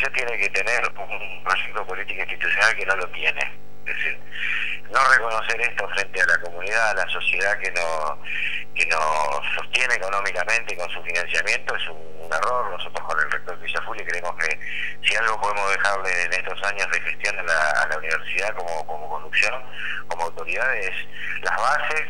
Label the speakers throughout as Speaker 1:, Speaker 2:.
Speaker 1: universidad tiene que tener un proyecto político institucional que no lo tiene. Es decir, no reconocer esto frente a la comunidad, a la sociedad que nos, que nos sostiene económicamente con su financiamiento es un, error. Nosotros con el rector Villafuli creemos que si algo podemos dejarle en estos años de gestión a la, universidad como, como conducción, como autoridad, es las bases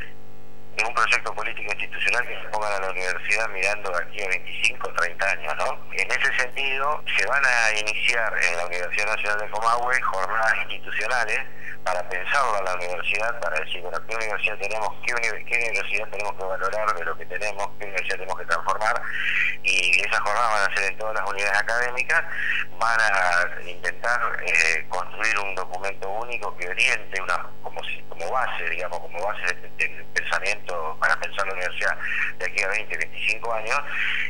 Speaker 1: de un proyecto político institucional que se ponga a la universidad mirando aquí a 25 o 30 años, ¿no? En ese sentido, se van a iniciar en la Universidad Nacional de Comahue jornadas institucionales para pensarlo a la universidad, para decir, bueno, ¿qué universidad tenemos? ¿Qué, universidad tenemos que valorar de lo que tenemos? ¿Qué universidad tenemos que transformar? Y esas jornadas van a ser en todas las unidades académicas, van a intentar eh, construir un documento único que oriente una como, como base, digamos, como base de, pensamiento la universidad de aquí a 20, 25 años,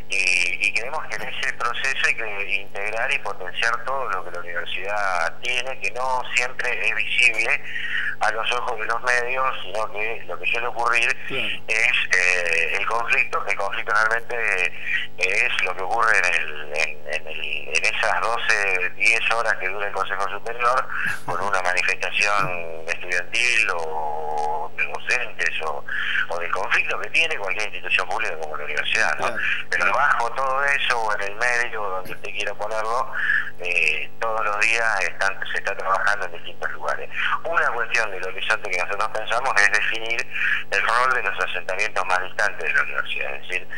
Speaker 1: y, y creemos que en ese proceso hay que integrar y potenciar todo lo que la universidad tiene, que no siempre es visible a los ojos de los medios, sino que lo que suele ocurrir es eh, el conflicto, que el conflicto realmente es lo que ocurre en, el, en, en, esas 12, 10 horas que dura el Consejo Superior, con una manifestación estudiantil o de docentes o, o del conflicto que tiene cualquier institución pública como la universidad. ¿no? Pero bajo todo eso, o en el medio, donde usted quiera ponerlo, eh, todos los días están, se está trabajando en distintos lugares. Una cuestión del horizonte que nosotros pensamos es definir el rol de los asentamientos más distantes de la universidad, es decir,